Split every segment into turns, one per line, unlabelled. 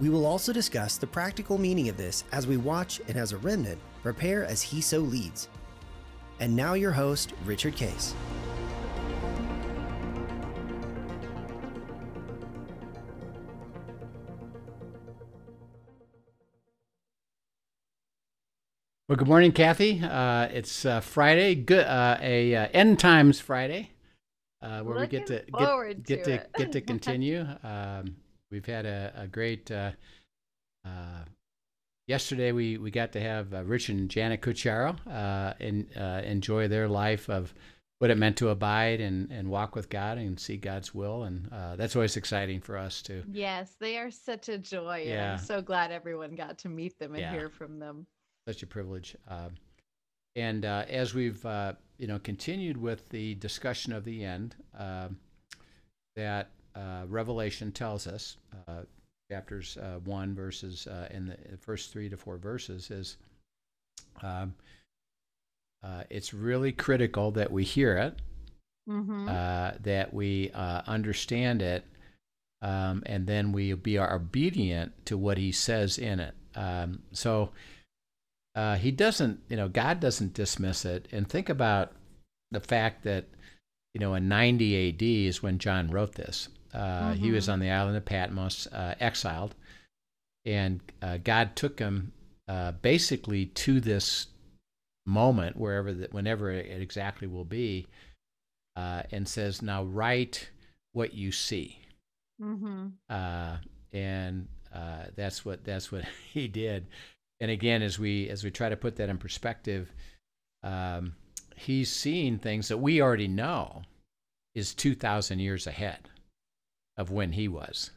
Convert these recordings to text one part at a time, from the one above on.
We will also discuss the practical meaning of this as we watch and as a remnant prepare as he so leads. And now, your host, Richard Case.
Well, good morning, Kathy. Uh, it's uh, Friday, good uh, a uh, end times Friday, uh, where
Looking
we get to get, get
to
to get to continue. Um, we've had a, a great. Uh, uh, yesterday, we we got to have uh, Rich and Janet Cucciaro uh, and uh, enjoy their life of what it meant to abide and, and walk with God and see God's will, and uh, that's always exciting for us to.
Yes, they are such a joy.
Yeah.
I'm so glad everyone got to meet them and
Yeah.
hear from them.
such a privilege. Um, and uh, as we've uh, you know continued with the discussion of the end, um, that uh, Revelation tells us, uh, chapters uh, one verses uh, in the first three to four verses is. Um, uh, it's really critical that we hear it,
Mm-hmm.
uh, that we uh, understand it, um, and then we be obedient to what he says in it. Um, so uh, he doesn't, you know, God doesn't dismiss it. And think about the fact that, you know, in 90 AD is when John wrote this. Uh, He was
Mhm.
on the island of Patmos, uh, exiled, and uh, God took him uh, basically to this moment, wherever, that, whenever it exactly will be, uh, and says, "Now write what you see."
Mm-hmm.
uh, and uh, that's what that's what he did. And again, as we as we try to put that in perspective, um, he's seeing things that we already know is two thousand years ahead of when he was.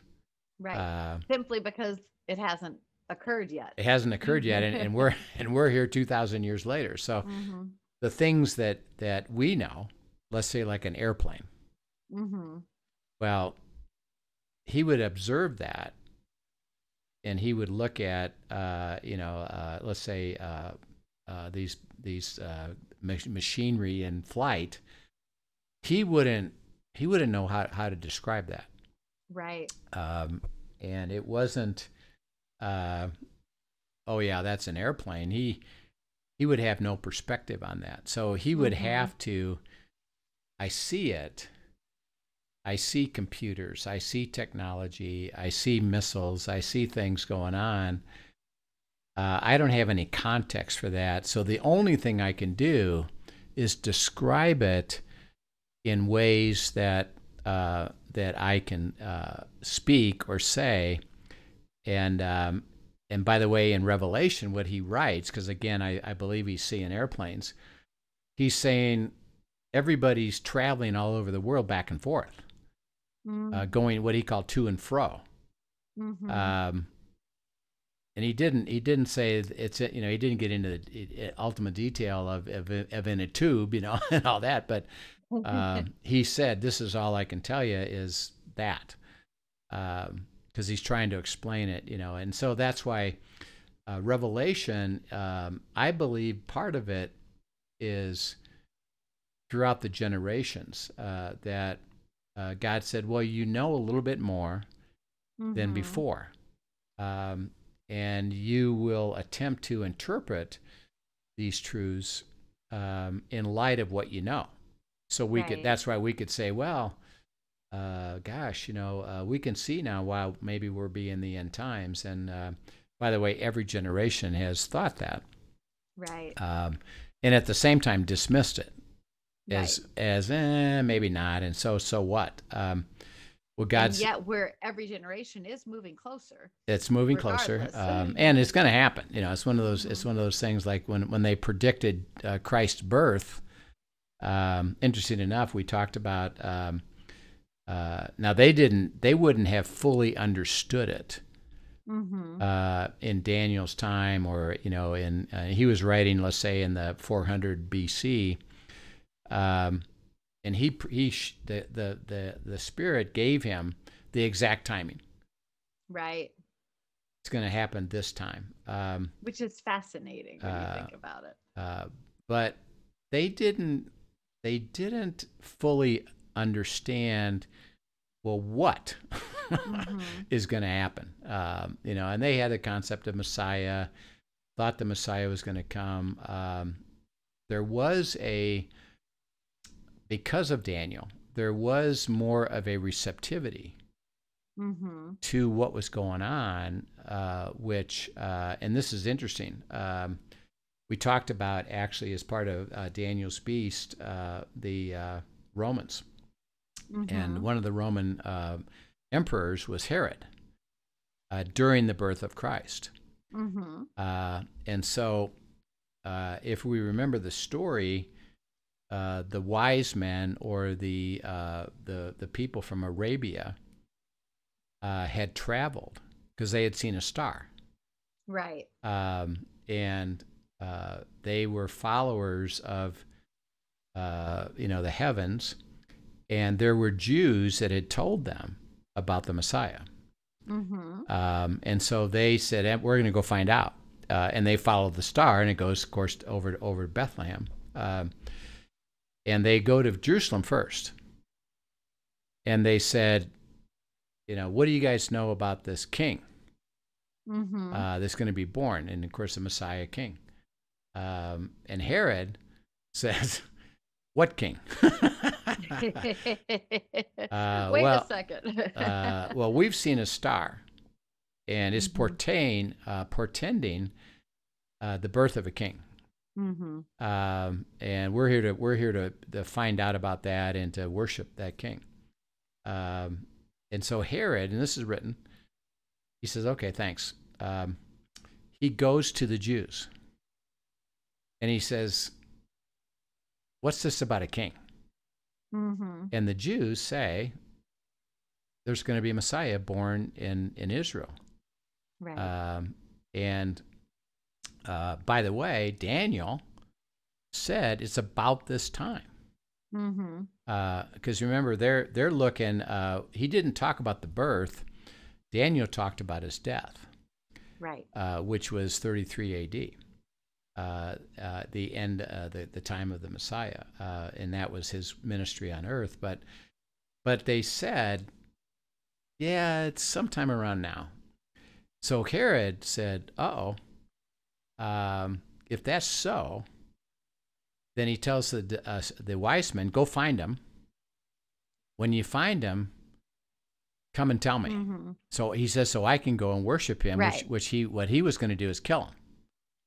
Right.
Uh,
Simply because it hasn't occurred yet.
it hasn't occurred yet, and, and we're and we're here two thousand years later. So
Mm-hmm.
the things that that we know, let's say like an airplane,
Mm-hmm.
Well, he would observe that, and he would look at, uh, you know, uh, let's say uh, uh, these these uh, mach- machinery in flight. He wouldn't he wouldn't know how how to describe that,
Right.
um, and it wasn't. Uh, oh yeah, that's an airplane. He he would have no perspective on that, so he would
Mhm.
have to. I see it. I see computers, I see technology, I see missiles, I see things going on. Uh, I don't have any context for that. So the only thing I can do is describe it in ways that uh, that I can uh, speak or say. And um, and by the way, in Revelation, what he writes, because again, I, I believe he's seeing airplanes. He's saying everybody's traveling all over the world back and forth
Mm-hmm.
uh, going what he called to and fro.
mm-hmm.
Um, and he didn't he didn't say it's you know he didn't get into the ultimate detail of of, of in a tube you know and all that, but um, he said this is all I can tell you is that because he's trying to explain it you know and so that's why uh, Revelation um, I believe part of it is throughout the generations uh, that uh, God said, well, you know a little bit more than
Mhm.
before. Um, and you will attempt to interpret these truths um, in light of what you know. So we could that's why we could say, well, uh, gosh, you know, uh, we can see now why maybe we're being the end times. And uh, by the way, every generation has thought that.
Right.
Um, and at the same time dismissed it as
right.
as eh, maybe not, and so so what? Um, well,
And
God's
yet, where every generation is moving closer.
it's moving closer, um, and it's going to happen. You know, it's one of those it's
Mhm.
one of those things like when when they predicted uh, Christ's birth. Um, interesting enough, we talked about um, uh, now they didn't they wouldn't have fully understood it
Mm-hmm.
uh, in Daniel's time, or you know, in uh, he was writing, let's say, in the 400 BC, um, and he he the, the the the Spirit gave him the exact timing.
Right.
It's going to happen this time. Um,
Which is fascinating when
Uh,
you think about it.
uh, but they didn't they didn't fully understand well what
Mhm.
is going to happen um, you know and they had the concept of messiah thought the messiah was going to come um, there was a because of daniel there was more of a receptivity
Mm-hmm.
to what was going on, uh, which, uh, and this is interesting. Um, we talked about actually as part of uh, Daniel's Beast, uh, the uh, Romans.
Mm-hmm.
And one of the Roman uh, emperors was Herod uh, during the birth of Christ.
Mm-hmm.
Uh, and so, uh, if we remember the story, uh, the wise men or the, uh, the, the people from Arabia uh, had traveled because they had seen a star.
Right.
Um, and uh, they were followers of, uh, you know, the heavens. And there were Jews that had told them about the Messiah.
Mm-hmm.
Um, and so they said, "Eh, "We're going to go find out." Uh, and they followed the star, and it goes, of course, over over to Bethlehem. Um, and they go to Jerusalem first. And they said, "You know, what do you guys know about this king
Mm-hmm.
uh, that's going to be born?" And of course, the Messiah King. Um, and Herod says, "What king?" uh,
Wait
well,
a second.
uh, well, we've seen a star, and it's
Mhm.
portaying, uh, portending uh, the birth of a king.
mm-hmm.
Um, and we're here to we're here to, to find out about that and to worship that king. Um, and so Herod, and this is written, he says, "Okay, thanks." Um, he goes to the Jews, and he says, "What's this about a king?"
Mm-hmm.
And the Jews say, "There's going to be a Messiah born in in Israel."
Right.
Um, and uh, by the way, Daniel said it's about this time
mm-hmm.
because remember they're they're looking. Uh, he didn't talk about the birth. Daniel talked about his death,
Right.
uh, which was 33 A.D. Uh, uh, the end, uh, the the time of the Messiah, uh, and that was his ministry on earth. But but they said, yeah, it's sometime around now. So Herod said, "Uh oh, um, if that's so, then he tells the uh, the wise men, go find him. When you find him, come and tell me."
Mm-hmm.
So he says, so I can go and worship him, which,
Right.
which he what he was going to do is kill him,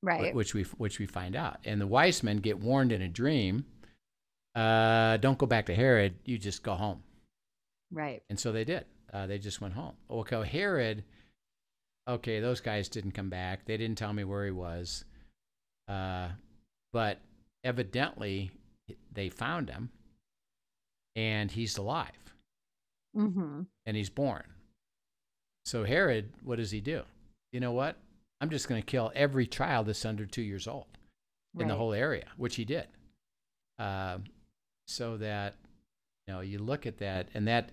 Right.
which we which we find out. And the wise men get warned in a dream, uh, don't go back to Herod. You just go home.
Right.
And so they did. Uh, they just went home. Okay, Herod. Okay, those guys didn't come back. They didn't tell me where he was. Uh, but evidently, they found him, and he's alive,
Mm-hmm.
and he's born. So Herod, what does he do? You know what? I'm just going to kill every child that's under two years old in the whole area, which he did. Um, so that you know, you look at that, and that,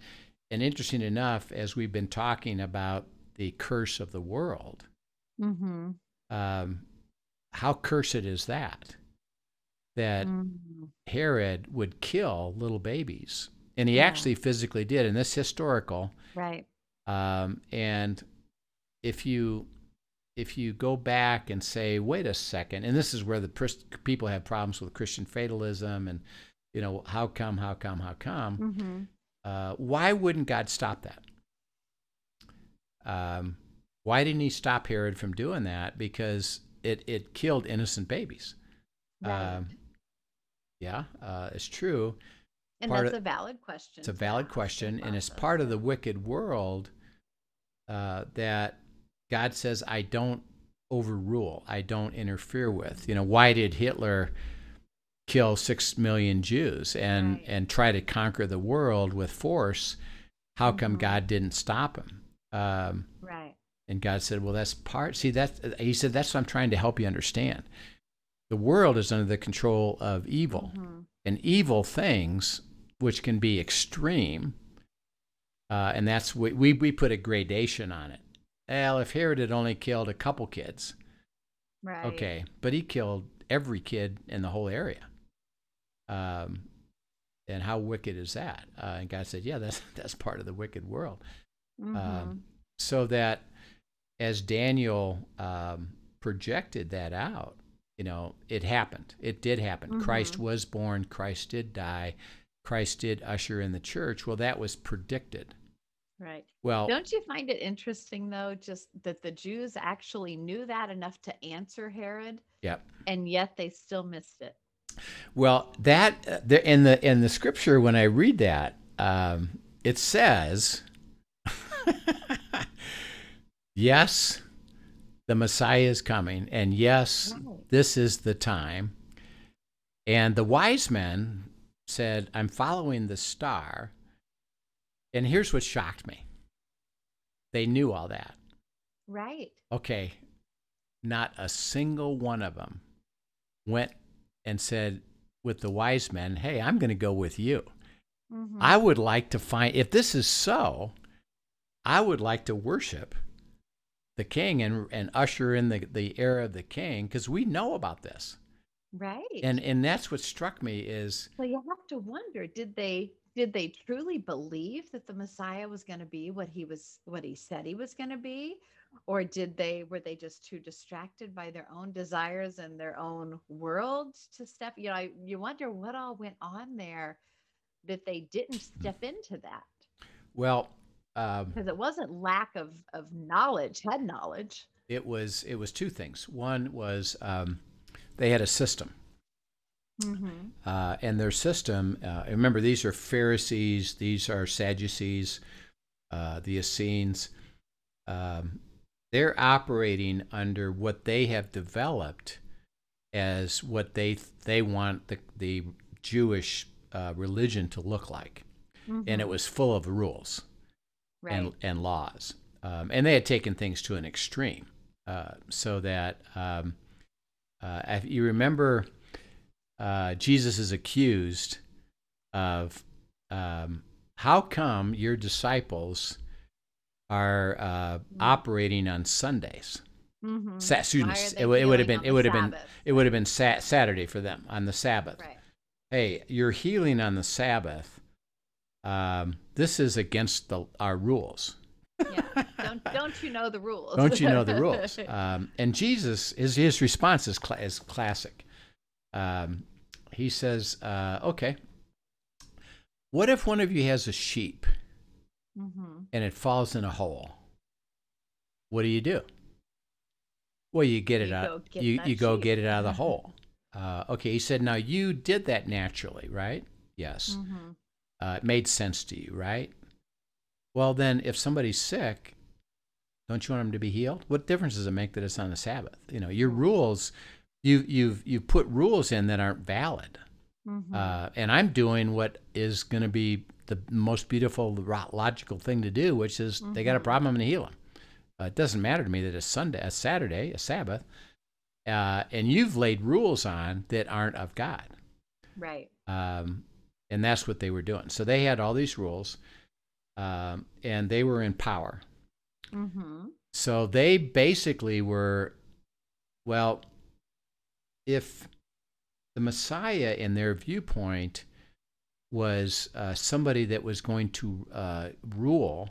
and interesting enough, as we've been talking about the curse of the world,
Mm-hmm.
um, how cursed is that? That
Mhm.
Herod would kill little babies, and he
Yeah.
actually physically did, and this historical.
Right.
Um, and if you if you go back and say, wait a second, and this is where the pers- people have problems with Christian fatalism, and you know, how come, how come, how come?
Mm-hmm.
Uh, why wouldn't God stop that? Um, why didn't He stop Herod from doing that? Because it it killed innocent babies.
Right.
Um, yeah, uh, it's true.
and
part
that's
of-
a valid question.
It's a valid question, and it's part of the wicked world uh, that God says, I don't overrule, I don't interfere with. You know, why did Hitler kill six million Jews and,
Right.
and try to conquer the world with force? How come
Mhm.
God didn't stop him? Um,
Right.
And God said, Well, that's part. See, that he said, That's what I'm trying to help you understand. The world is under the control of evil,
Mhm.
and evil things, which can be extreme, uh, and that's we, we we put a gradation on it. Well, if Herod had only killed a couple kids,
Right.
okay, but he killed every kid in the whole area. Um, and how wicked is that? Uh, and God said, Yeah, that's that's part of the wicked world.
Mhm.
Um, so that as Daniel um, projected that out, you know, it happened. It did happen. Christ
Mhm.
was born. Christ did die. Christ did usher in the church. Well, that was predicted.
right.
Well,
Don't you find it interesting though, just that the Jews actually knew that enough to answer Herod,
yep.
and yet they still missed it?
Well, that uh, the, in the in the scripture when I read that, um, it says, "Yes, the Messiah is coming, and yes,
Right.
this is the time." And the wise men said, "I'm following the star." And here's what shocked me: they knew all that.
Right.
Okay, not a single one of them went and said with the wise men, Hey, I'm going to go with you.
Mhm.
I would like to find, if this is so, I would like to worship the king and, and usher in the, the era of the king because we know about this.
right.
And, and that's what struck me is,
Well, you have to wonder, did they did they truly believe that the Messiah was going to be what he was what he said he was going to be? Or did they were they just too distracted by their own desires and their own world to step? You know, I, you wonder what all went on there that they didn't step into that
well, um,
because it wasn't lack of of knowledge, head knowledge.
it was, it was two things. One was um, they had a system.
Mm-hmm.
Uh, and their system, uh, remember, these are Pharisees, these are Sadducees, uh, the Essenes. Um, they're operating under what they have developed as what they they want the, the Jewish uh, religion to look like. And it was full of rules
Mm-hmm. right.
and, and laws. Um, and they had taken things to an extreme uh, so that um, uh, if you remember, uh, Jesus is accused of um, how come your disciples are uh, operating on Sundays?
Mhm.
Sa- excuse me,
Why are
s-
they
it, would- it would have been it would have been it would have been sa- Saturday for them on the Sabbath.
right.
Hey, you're healing on the Sabbath. Um, this is against the, our rules.
Yeah. Don't don't you know the rules?
Don't you know the rules? Um, and Jesus, his, his response is, cla- is classic. Um, he says, uh, okay, what if one of you has a sheep
hmm
and it falls in a hole? What do you do? Well, you get it
You
out.
go get
you you go
sheep.
get it out of the hole. Uh, okay, he said, now you did that naturally, right? Yes.
hmm
Uh, it made sense to you, right? Well, then, if somebody's sick, don't you want them to be healed? What difference does it make that it's on the Sabbath? You know, your rules, you you've you put rules in that aren't valid.
hmm
Uh, and I'm doing what is going to be the most beautiful, logical thing to do, which is they got a
Mhm.
problem, I'm going to heal them. Uh, it doesn't matter to me that it's Sunday, a Saturday, a Sabbath, uh, and you've laid rules on that aren't of God.
right.
Um, and that's what they were doing. So they had all these rules, um, and they were in power.
hmm
So they basically were, well, if the Messiah, in their viewpoint, was uh, somebody that was going to uh, rule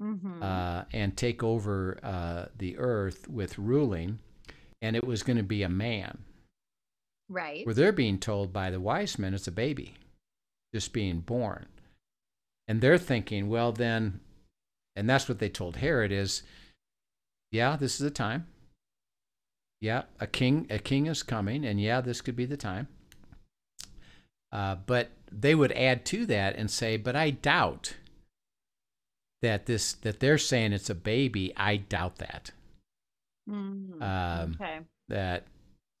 hmm
uh, and take over uh, the earth with ruling, and it was going to be a man.
right.
where they're being told by the wise men it's a baby just being born and they're thinking well then and that's what they told herod is yeah this is the time yeah a king a king is coming and yeah this could be the time uh, but they would add to that and say but i doubt that this that they're saying it's a baby i doubt that
Mhm.
um,
okay.
that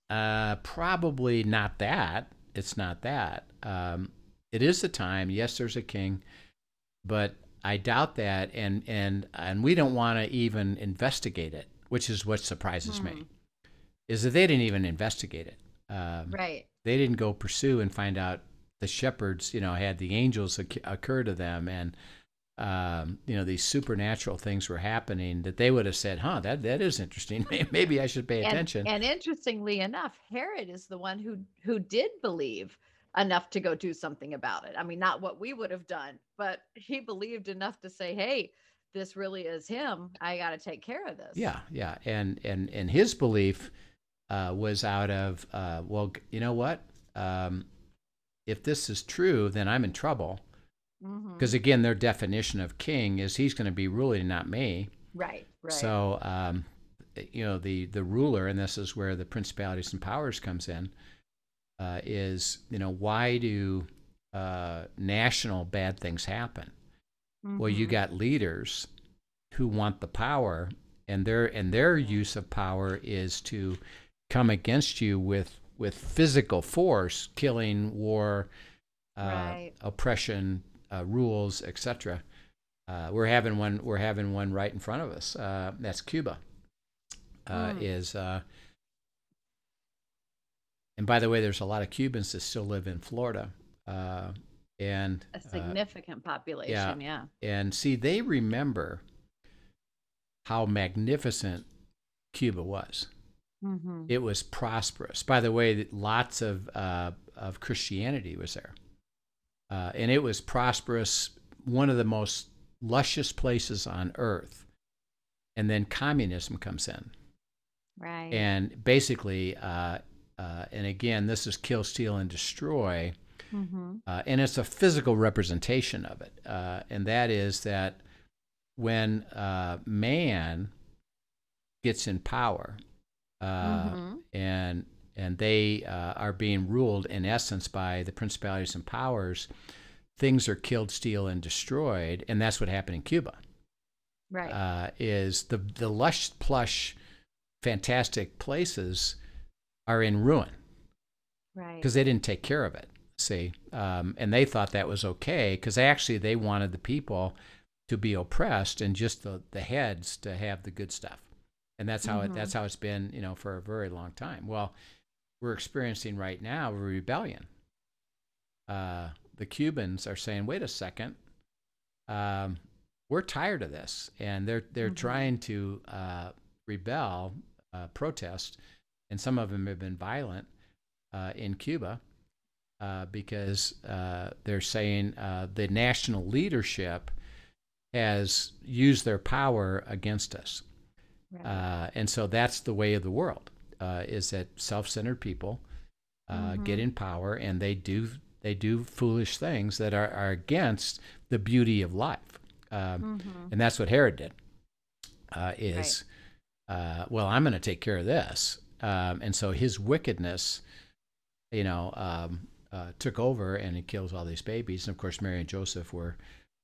uh, probably not that. It's not that. Um, it is the time. Yes, there's a king, but I doubt that, and and and we don't want to even investigate it, which is what surprises me,
Hmm.
Is that they didn't even investigate it. Um,
Right.
They didn't go pursue and find out the shepherds, you know, had the angels occur to them, and um, you know these supernatural things were happening. That they would have said, "Huh, that that is interesting. Maybe I should pay
And,
attention."
and interestingly enough, Herod is the one who who did believe enough to go do something about it. I mean, not what we would have done, but he believed enough to say, "Hey, this really is him. I got to take care of this."
Yeah, yeah, and and and his belief uh, was out of uh, well, you know what? Um, if this is true, then I'm in trouble because again, their definition of king is he's going to be ruling, not me.
Right. Right.
So, um, you know, the the ruler, and this is where the principalities and powers comes in, uh, is you know why do uh, national bad things happen? Well, you
Mhm.
got leaders who want the power, and their and their use of power is to come against you with with physical force, killing, war, uh,
Right.
oppression, uh, rules, etc. Uh, we're having one. We're having one right in front of us. Uh, that's Cuba. Uh,
Mm.
Is uh, and by the way, there's a lot of Cubans that still live in Florida, uh, and
a significant population. Yeah.
and see, they remember how magnificent Cuba was.
Mm-hmm.
It was prosperous. By the way, lots of uh, of Christianity was there, uh, and it was prosperous. One of the most luscious places on earth. And then communism comes in,
Right.
and basically, uh, uh, and again, this is kill, steal, and destroy.
mm-hmm.
uh, and it's a physical representation of it, uh, and that is that when uh, man gets in power, uh,
Mhm.
and and they uh, are being ruled in essence by the principalities and powers, things are killed, steal, and destroyed, and that's what happened in Cuba.
Right.
Uh, is the the lush, plush, fantastic places are in ruin
right.
because they didn't take care of it. See, um, and they thought that was okay because actually they wanted the people to be oppressed and just the, the heads to have the good stuff, and that's how it
Mhm.
that's how it's been you know for a very long time. Well, we're experiencing right now a rebellion. Uh, the Cubans are saying, "Wait a second, um, we're tired of this," and they're they're
Mhm.
trying to uh, rebel, uh, protest, and some of them have been violent uh, in Cuba uh, because uh, they're saying uh, the national leadership has used their power against us.
Right.
Uh, and so that's the way of the world uh, is that self-centered people uh, get
Mhm.
in power and they do they do foolish things that are, are against the beauty of life. Um,
Mhm.
and that's what Herod did. Uh, is uh, well, I'm going to take care of this, um, and so his wickedness, you know, um, uh, took over, and he kills all these babies. And of course, Mary and Joseph were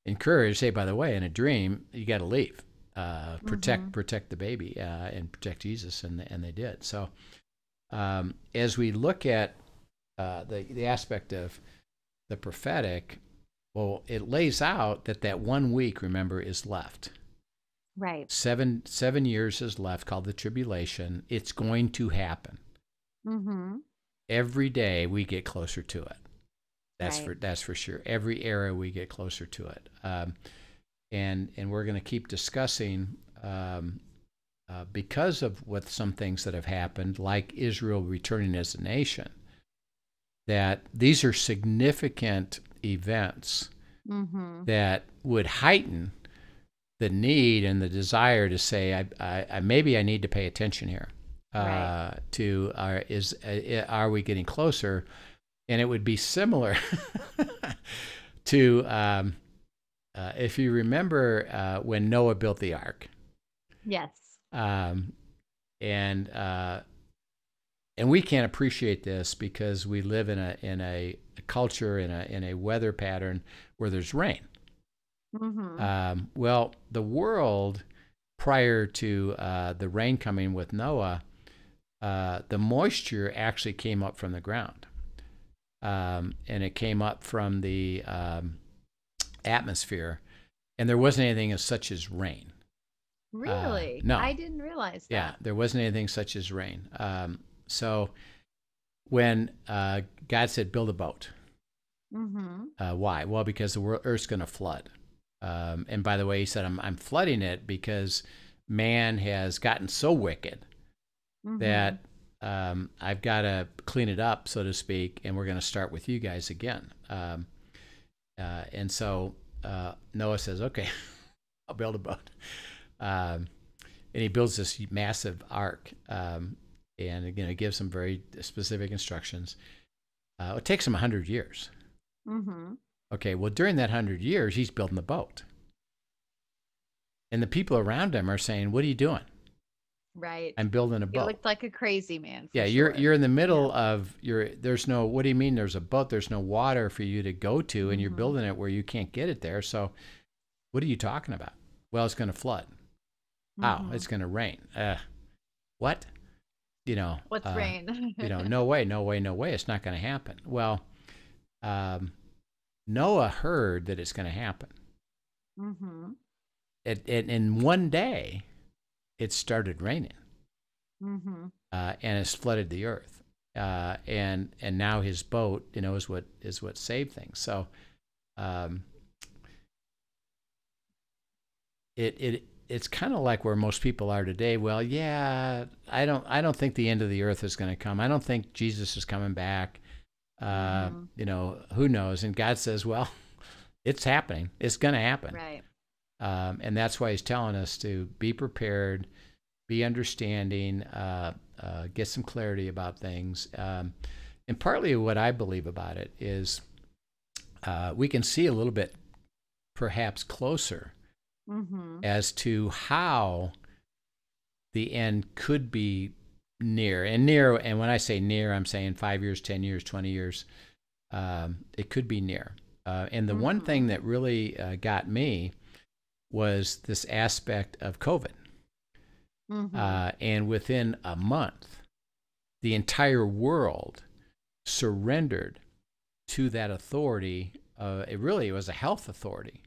encouraged. Hey, by the way, in a dream, you got to leave, uh, protect
Mhm.
protect the baby, uh, and protect Jesus, and and they did. So, um, as we look at uh, the the aspect of the prophetic, well, it lays out that that one week, remember, is left.
Right.
Seven seven years is left, called the tribulation. It's going to happen
Mm-hmm.
every day. We get closer to it. That's
Right.
for that's for sure. Every era we get closer to it, um, and and we're going to keep discussing um, uh, because of what some things that have happened, like Israel returning as a nation. That these are significant events
Mm-hmm.
that would heighten the need and the desire to say, I, I, I maybe I need to pay attention here. Uh,
Right.
To are is uh, are we getting closer? And it would be similar to um, uh, if you remember uh, when Noah built the ark,
Yes.
um, and uh, and we can't appreciate this because we live in a in a culture in a in a weather pattern where there's rain.
Mm-hmm.
Um, well, the world prior to uh, the rain coming with Noah, uh, the moisture actually came up from the ground. Um, and it came up from the um, atmosphere. and there wasn't anything as such as rain.
Really?
no.
I didn't realize that.
Yeah, there wasn't anything such as rain. Um, so when uh, God said, build a boat,
Mm-hmm.
uh, why? Well, because the world, Earth's going to flood. Um, and by the way, he said, I'm, I'm flooding it because man has gotten so wicked
Mm-hmm.
that um, I've got to clean it up, so to speak, and we're going to start with you guys again. Um, uh, and so uh, Noah says, "Okay, I'll build a boat," um, and he builds this massive ark, um, and again, it gives some very specific instructions. Uh, it takes him hundred years.
Mm-hmm.
Okay, well, during that hundred years, he's building the boat, and the people around him are saying, "What are you doing?"
Right.
I'm building a
boat.
boat.
looked like a crazy man.
Yeah, you're
sure.
you're in the middle of your. There's no. What do you mean? There's a boat. There's no water for you to go to, and you're
Mhm.
building it where you can't get it there. So, what are you talking about? Well, it's going to flood. How?
Mhm.
It's going to rain. Uh, what? You know.
What's
uh,
rain?
you know, no way, no way, no way. It's not going to happen. Well, um, Noah heard that it's going to happen.
mm-hmm.
It, it, in one day, it started raining.
Mm-hmm.
uh, and has flooded the earth. Uh, and and now his boat, you know, is what is what saved things. So, um, it it it's kind of like where most people are today. Well, yeah, I don't I don't think the end of the earth is going to come. I don't think Jesus is coming back. Uh,
Mhm.
You know, who knows? And God says, well, it's happening. It's going to happen.
Right.
Um, and that's why he's telling us to be prepared, be understanding, uh, uh, get some clarity about things. Um, and partly what I believe about it is uh, we can see a little bit, perhaps closer,
Mm-hmm.
as to how the end could be near. And near, and when I say near, I'm saying five years, 10 years, 20 years. Um, it could be near. Uh, and the one
Mhm.
thing that really uh, got me was this aspect of COVID.
Mm-hmm.
Uh, and within a month, the entire world surrendered to that authority. Uh, it really was a health authority.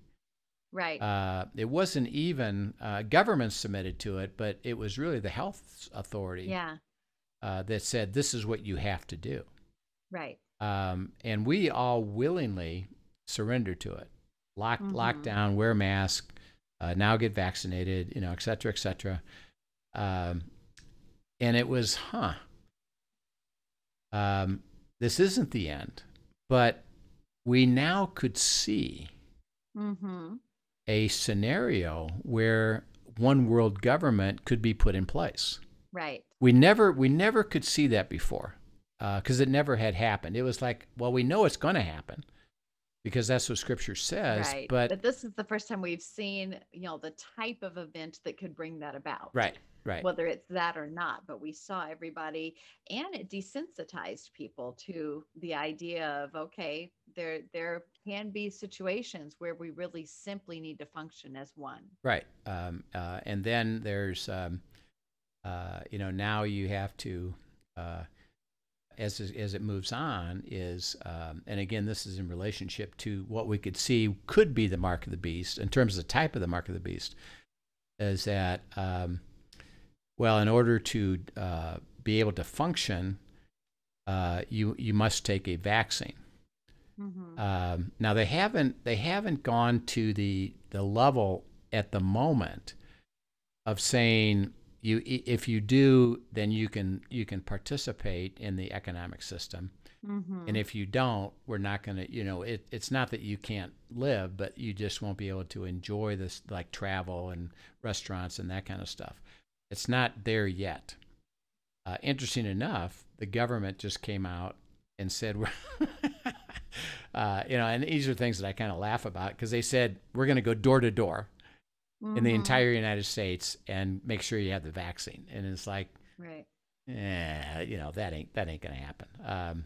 right.
Uh, it wasn't even uh, government submitted to it, but it was really the health authority
yeah.
uh, that said this is what you have to do.
Right.
Um, and we all willingly surrendered to it. Lock, lock
Mhm.
down, wear mask, uh, now get vaccinated, you know, et cetera, et cetera. Um, and it was, huh, um, this isn't the end, but we now could see
Mm-hmm.
a scenario where one world government could be put in place.
Right.
We never we never could see that before because it never had happened. It was like, well, we know it's going to happen because that's what Scripture says.
right.
But,
this is the first time we've seen, you know, the type of event that could bring that about.
right, right,
Whether it's that or not, but we saw everybody, and it desensitized people to the idea of okay, there there can be situations where we really simply need to function as one.
right. Um, uh, and then there's, um, uh, you know, now you have to. Uh, as, as it moves on is um, and again this is in relationship to what we could see could be the mark of the beast in terms of the type of the mark of the beast is that um, well in order to uh, be able to function uh, you you must take a vaccine
Mm-hmm.
um, now they haven't they haven't gone to the the level at the moment of saying you if you do then you can you can participate in the economic system.
Mm-hmm.
and if you don't we're not going to you know it, it's not that you can't live but you just won't be able to enjoy this like travel and restaurants and that kind of stuff. It's not there yet. Uh, interesting enough the government just came out and said we're uh, you know and these are things that i kind of laugh about because they said we're going to go door to door in the
Mhm.
entire united states and make sure you have the vaccine and it's like
right.
yeah, you know that ain't that ain't gonna happen. Um,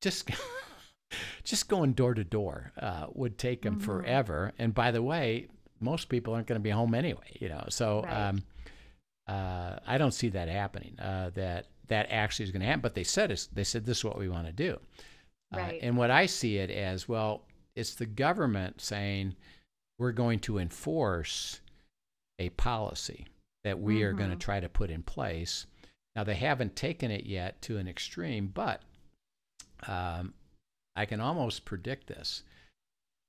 just just going door to door uh, would take them
Mhm.
forever. And by the way, most people aren't going to be home anyway. You know, so
Right.
um, uh, I don't see that happening. Uh, that that actually is going to happen. But they said it's, they said this is what we want to do. Uh,
Right.
and what I see it as well, it's the government saying, we're going to enforce a policy that we are going to try to put in place. Now, they haven't taken it yet to an extreme, but um, I can almost predict this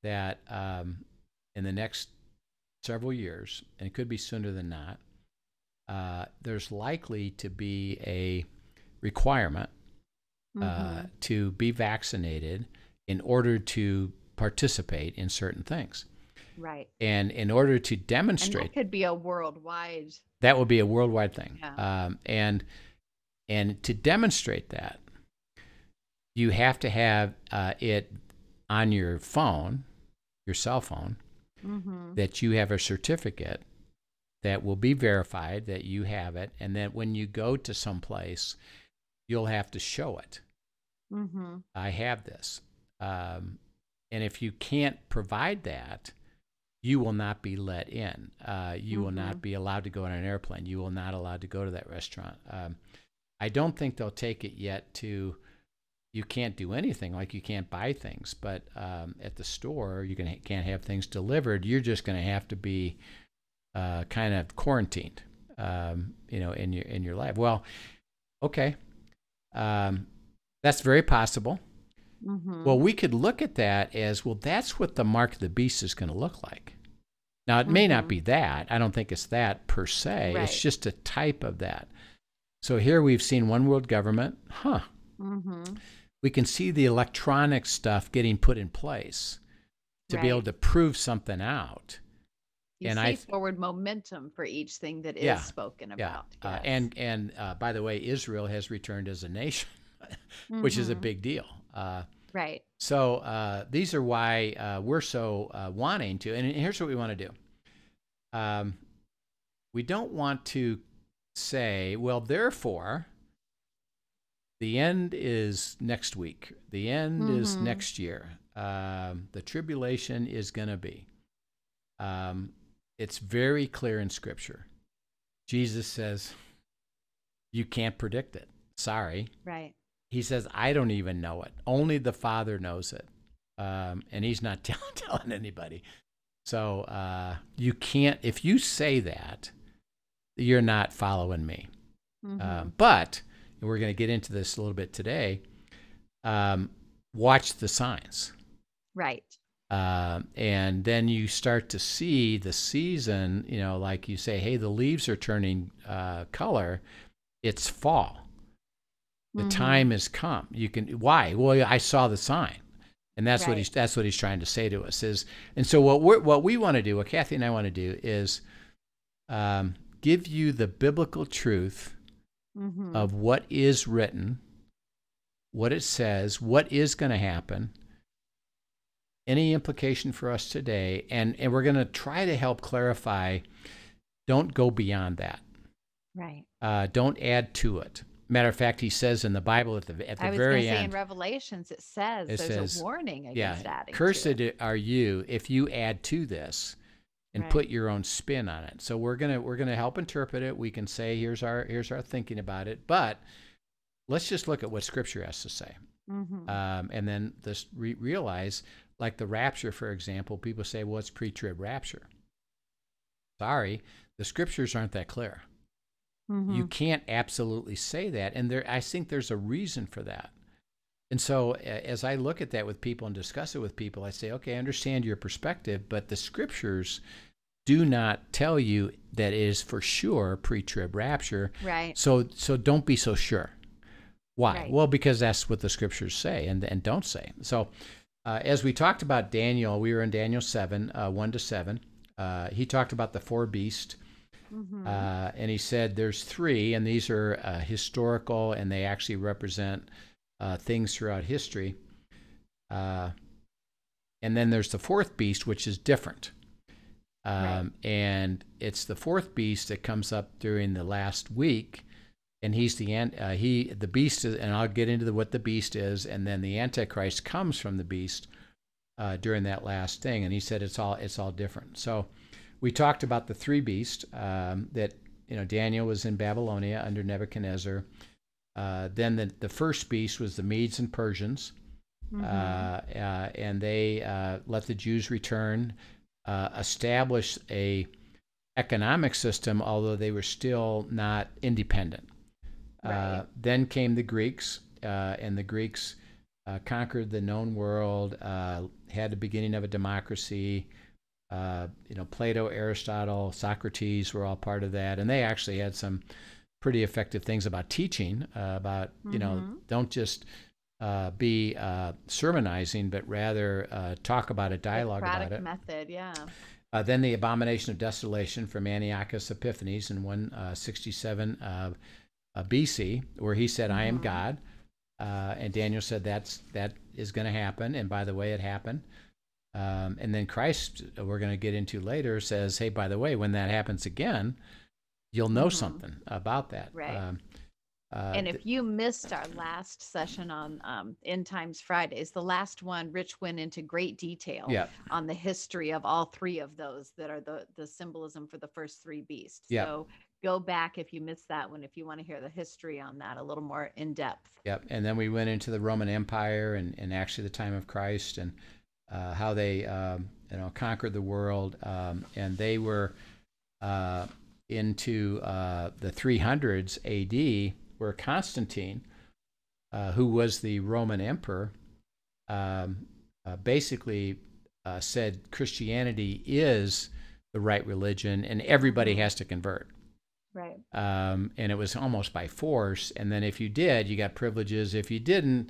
that um, in the next several years, and it could be sooner than not, uh, there's likely to be a requirement uh,
Mhm.
to be vaccinated in order to participate in certain things.
Right.
And in order to
And
demonstrate
that could be a worldwide.
that will be a worldwide thing.
Yeah.
Um, and and to demonstrate that, you have to have uh, it on your phone, your cell phone,
Mhm.
that you have a certificate that will be verified that you have it, and that when you go to some place, you'll have to show it.
Mhm.
I have this. Um, and if you can't provide that, you will not be let in. Uh, you will not
Mhm.
be allowed to go on an airplane. You will not allowed to go to that restaurant. Um, I don't think they'll take it yet to you can't do anything like you can't buy things, but um, at the store you can can't have things delivered. You're just going to have to be uh, kind of quarantined, um, you know, in your in your life. Well, okay, um, that's very possible.
Mhm.
Well, we could look at that as well, that's what the mark of the beast is going to look like. Now, it may not be that. I don't think it's that per se. It's just a type of that. So here we've seen one world government. Huh.
Mhm.
We can see the electronic stuff getting put in place to be able to prove something out.
You
and
see
I-
forward momentum for each thing that is
Yeah,
spoken
Yeah.
about.
Uh, and and uh, by the way, Israel has returned as a nation, which is a
Mhm.
big deal. Uh,
right.
So uh, these are why uh, we're so uh, wanting to. And here's what we want to do. Um, we don't want to say, well, therefore, the end is next week. The end is
Mhm.
next year. Um, the tribulation is going to be. Um, it's very clear in Scripture. Jesus says, you can't predict it. Sorry.
Right.
He says, I don't even know it. Only the Father knows it. Um, and he's not tell- telling anybody. So uh, you can't, if you say that, you're not following me.
Mhm.
Um, but, and we're going to get into this a little bit today, um, watch the signs.
right.
Um, and then you start to see the season, you know, like you say, hey, the leaves are turning uh, color. It's fall. The
Mhm.
time has come. You can why? Well, I saw the sign, and that's what he's that's what he's trying to say to us is. And so what we what we want to do, what Kathy and I want to do, is um, give you the biblical truth
Mhm.
of what is written, what it says, what is going to happen, any implication for us today, and and we're going to try to help clarify. Don't go beyond that.
right.
Uh, don't add to it. Matter of fact, he says in the Bible at the at the
I was
very
say in Revelations it says
It
there's
says,
a warning
yeah,
against adding. to
cursed are you if you add to this and
Right.
put your own spin on it. So we're gonna we're gonna help interpret it. We can say here's our here's our thinking about it, but let's just look at what Scripture has to say,
Mhm.
um, and then this re- realize, like the rapture, for example, people say, well, it's pre-trib rapture. Sorry, the Scriptures aren't that clear. You
Mhm.
can't absolutely say that, and there I think there's a reason for that. And so, as I look at that with people and discuss it with people, I say, okay, I understand your perspective, but the scriptures do not tell you that it is for sure pre-trib rapture.
right.
So, so don't be so sure. Why?
Right.
Well, because that's what the scriptures say and and don't say. So, uh, as we talked about Daniel, we were in Daniel seven, uh, one to seven. Uh, he talked about the four beasts.
Mhm.
Uh, and he said there's three, and these are uh, historical, and they actually represent uh, things throughout history. Uh, and then there's the fourth beast, which is different. Um, And it's the fourth beast that comes up during the last week, and he's the uh, he the beast is, and I'll get into the, what the beast is, and then the antichrist comes from the beast uh, during that last thing, and he said it's all it's all different. So we talked about the three beasts um, that you know Daniel was in Babylonia under Nebuchadnezzar. Uh, then the, the first beast was the Medes and Persians,
Mhm.
uh, uh, and they uh, let the Jews return uh, establish a economic system, although they were still not independent. Uh,
Right.
then came the Greeks, uh, and the Greeks uh, conquered the known world, uh, had the beginning of a democracy. Uh, you know, Plato, Aristotle, Socrates were all part of that, and they actually had some pretty effective things about teaching. Uh, about you know,
Mhm.
don't just uh, be uh, sermonizing, but rather uh, talk about it, dialogue about it.
method, yeah.
Uh, then the abomination of desolation from Antiochus Epiphanes in 167 uh, uh, BC, where he said, "I am
Mhm.
God," uh, and Daniel said, "That's that is going to happen." And by the way, it happened. Um, and then Christ, uh, we're going to get into later, says, "Hey, by the way, when that happens again, you'll know
Mhm.
something about that."
Right.
Um, uh,
and if you missed our last session on um, End Times Fridays, the last one, Rich went into great detail
yeah,
on the history of all three of those that are the the symbolism for the first three beasts.
Yeah.
So go back if you missed that one if you want to hear the history on that a little more in depth.
Yep. And then we went into the Roman Empire and, and actually the time of Christ and uh, how they um, you know conquered the world. Um, and they were uh, into uh, the 300s AD, where Constantine, uh, who was the Roman emperor, um, uh, basically uh, said Christianity is the right religion and everybody has to convert
Right.
um, and it was almost by force. And then if you did, you got privileges. If you didn't,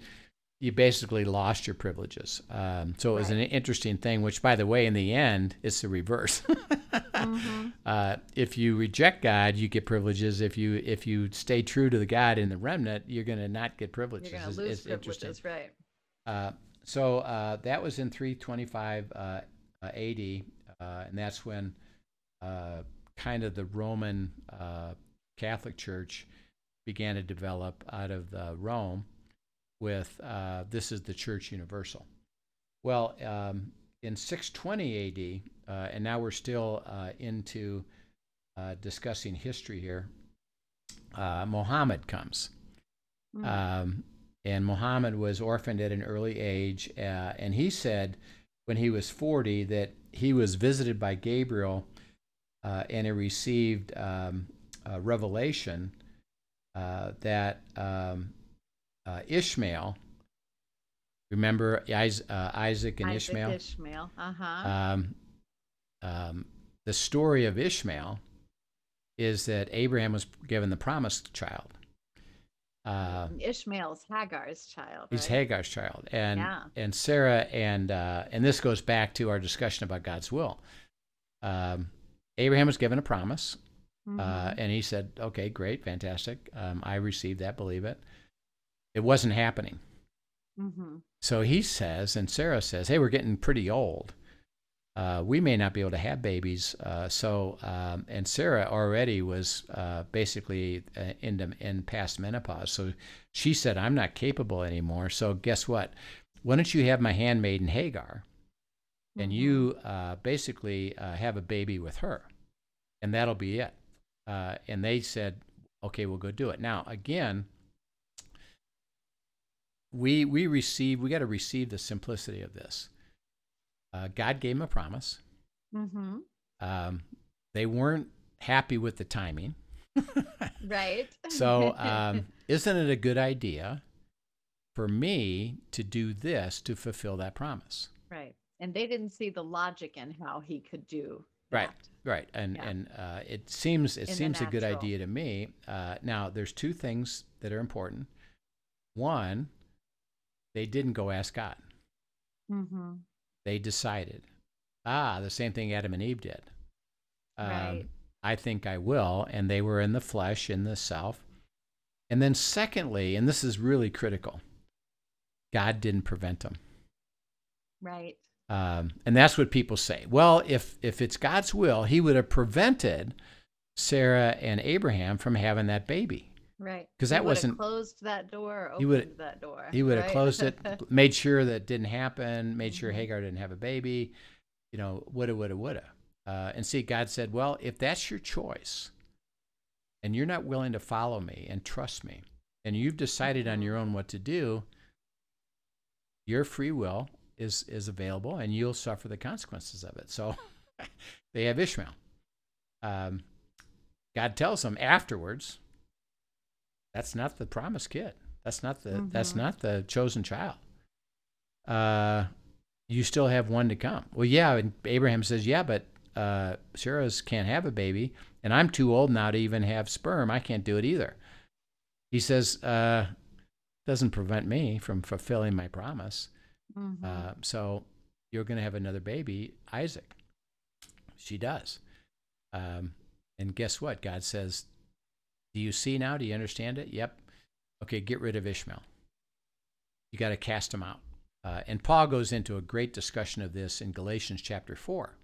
you basically lost your privileges. Um, so it was an interesting thing. Which, by the way, in the end, it's the reverse.
Mhm.
uh, if you reject God, you get privileges. If you if you stay true to the God in the remnant, you're going to not get privileges.
You're going to lose
it's
privileges, right?
Uh, so uh, that was in 325 uh, uh, AD, uh, and that's when uh, kind of the Roman uh, Catholic Church began to develop out of Rome with uh, this is the Church Universal. Well, um, in 620 AD, uh, and now we're still uh, into uh, discussing history here, uh, Mohammed comes.
Mm.
Um, and Muhammad was orphaned at an early age. Uh, and he said when he was 40 that he was visited by Gabriel uh, and he received um, a revelation uh, that um, uh, Ishmael, remember uh, Isaac and
Isaac
Ishmael?
Ishmael. Uh-huh.
um, um, the story of Ishmael is that Abraham was given the promised child. Uh,
Ishmael's Hagar's child.
He's
right?
Hagar's child, and
Yeah.
and Sarah, and uh, and this goes back to our discussion about God's will. Um, Abraham was given a promise, uh,
Mhm.
and he said, "Okay, great, fantastic. Um, I received that. Believe it." It wasn't happening.
Mhm.
So he says, and Sarah says, "Hey, we're getting pretty old. Uh, we may not be able to have babies." Uh, so, um, and Sarah already was uh, basically uh, in in past menopause. So she said, "I'm not capable anymore." So guess what? Why don't you have my handmaiden Hagar, and you uh, basically uh, have a baby with her, and that'll be it. Uh, and they said, "Okay, we'll go do it." Now, again, we we receive we got to receive the simplicity of this. Uh, God gave them a promise.
Mhm.
Um, they weren't happy with the timing.
Right.
So, um, isn't it a good idea for me to do this to fulfill that promise?
right. And they didn't see the logic in how he could do
Right.
that.
Right, and
Yeah.
and uh, it seems it
In
seems a good idea to me. Uh, now, there's two things that are important. One, they didn't go ask God.
Mm-hmm.
They decided. Ah, the same thing Adam and Eve did. Um,
Right.
I think I will, and they were in the flesh, in the self. And then, secondly, and this is really critical, God didn't prevent them.
Right.
Um, and that's what people say. Well, if if it's God's will, He would have prevented Sarah and Abraham from having that baby.
Right.
'Cause
Because
that wasn't-
closed that door. Or
He would-
that door.
He would have
right?
closed it, made sure that didn't happen, made sure
Mhm.
Hagar didn't have a baby. You know, woulda, woulda, woulda. Uh, and see, God said, "Well, if that's your choice, and you're not willing to follow me and trust me, and you've decided on
Mhm.
your own what to do, your free will is is available, and you'll suffer the consequences of it." So, they have Ishmael. Um, God tells them afterwards, that's not the promised kid. That's not the mm-hmm. that's not the chosen child. Uh, you still have one to come. Well, yeah, and Abraham says, yeah, but uh, Sarah's can't have a baby, and I'm too old now to even have sperm. I can't do it either. He says, uh, doesn't prevent me from fulfilling my promise. Mm-hmm. Uh, so you're going to have another baby, Isaac. She does. Um, and guess what? God says, Do you see now? Do you understand it? Yep. Okay, get rid of Ishmael. You got to cast him out. Uh, and Paul goes into a great discussion of this in Galatians chapter 4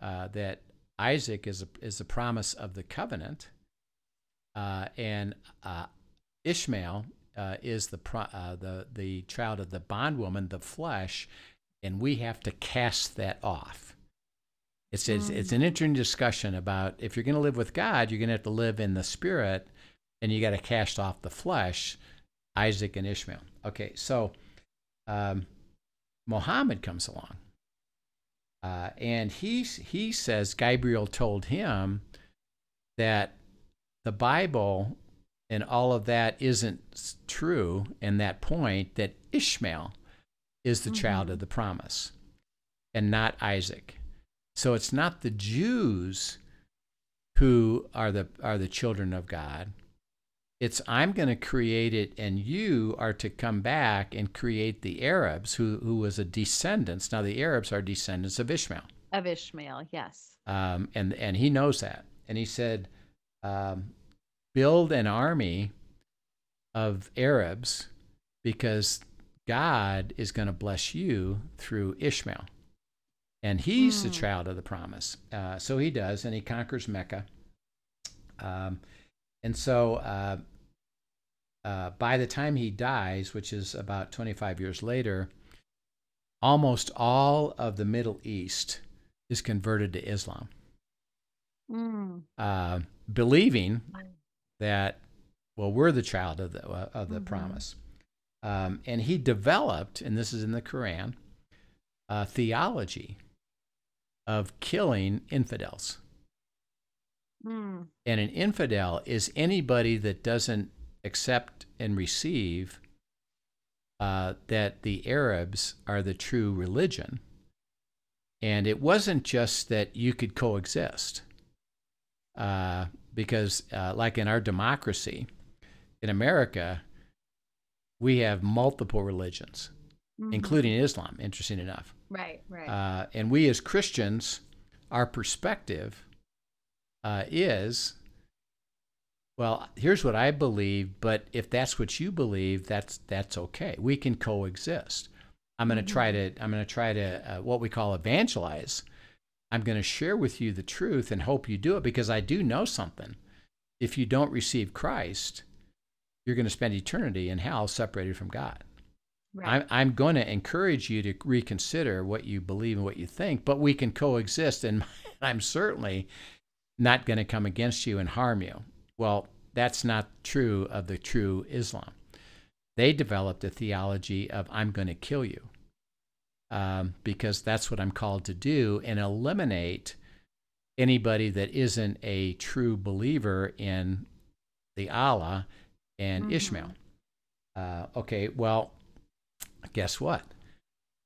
uh, that Isaac is a, is the promise of the covenant, uh, and uh, Ishmael uh, is the, pro- uh, the, the child of the bondwoman, the flesh, and we have to cast that off. It's, it's, it's an mm. interesting discussion about if you're going to live with God, you're going to have to live in the spirit, and you got to cast off the flesh, Isaac and Ishmael. Okay, so um, Muhammad comes along, uh, and he he says Gabriel told him that the Bible and all of that isn't true. And that point that Ishmael is the mm-hmm. child of the promise, and not Isaac. So it's not the Jews who are the are the children of God. It's I'm going to create it, and you are to come back and create the Arabs, who who was a descendants. Now the Arabs are descendants of Ishmael.
Of Ishmael, yes.
Um, and and he knows that, and he said, um, build an army of Arabs because God is going to bless you through Ishmael and he's mm. the hmm. child of the promise. Uh, so he does, and he conquers Mecca. Um, and so uh, uh, by the time he dies, which is about 25 years later, almost all of the Middle East is converted to Islam, mm. believing that well, we're the child of the uh, of the mm-hmm. promise. Um, and he developed, and this is in the Quran, theology of killing infidels. Mm. And an infidel is anybody that doesn't accept and receive uh, that the Arabs are the true religion. And it wasn't just that you could coexist, uh, because, uh, like in our democracy, in America, we have multiple religions, mm-hmm. including Islam, interesting enough.
Right, right. Uh,
and we as Christians, our perspective uh, is well, here's what I believe, but if that's what you believe, that's that's okay. We can coexist. I'm going to mm-hmm. try to I'm going to try to uh, what we call evangelize. I'm going to share with you the truth and hope you do it because I do know something. If you don't receive Christ, you're going to spend eternity in hell separated from God. Right. I'm, I'm going to encourage you to reconsider what you believe and what you think, but we can coexist. And I'm certainly not going to come against you and harm you. Well, that's not true of the true Islam. They developed a theology of I'm going to kill you um, because that's what I'm called to do and eliminate anybody that isn't a true believer in the Allah and mm-hmm. Ishmael. Uh, okay, well, guess what?